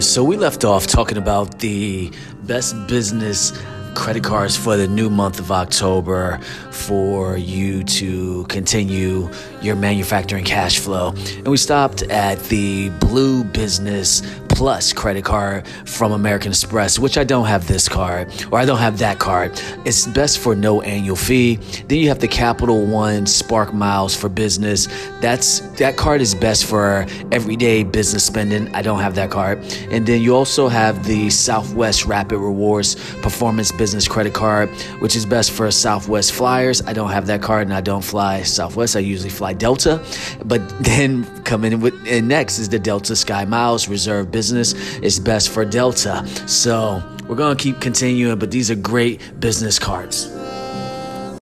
So we left off talking about the best business credit cards for the new month of October for you to continue your manufacturing cash flow. And we stopped at the Blue Business Plus credit card from American Express, which I don't have this card or I don't have that card. It's best for no annual fee. Then you have the Capital One Spark Miles for business. That's that card is best for everyday business spending. I don't have that card. And then you also have the Southwest Rapid Rewards Performance Business Credit Card, which is best for Southwest Flyers. I don't have that card and I don't fly Southwest. I usually fly Delta. But then coming in with and next is the Delta Sky Miles Reserve Business It's best for Delta. So we're going to keep continuing, but these are great business cards.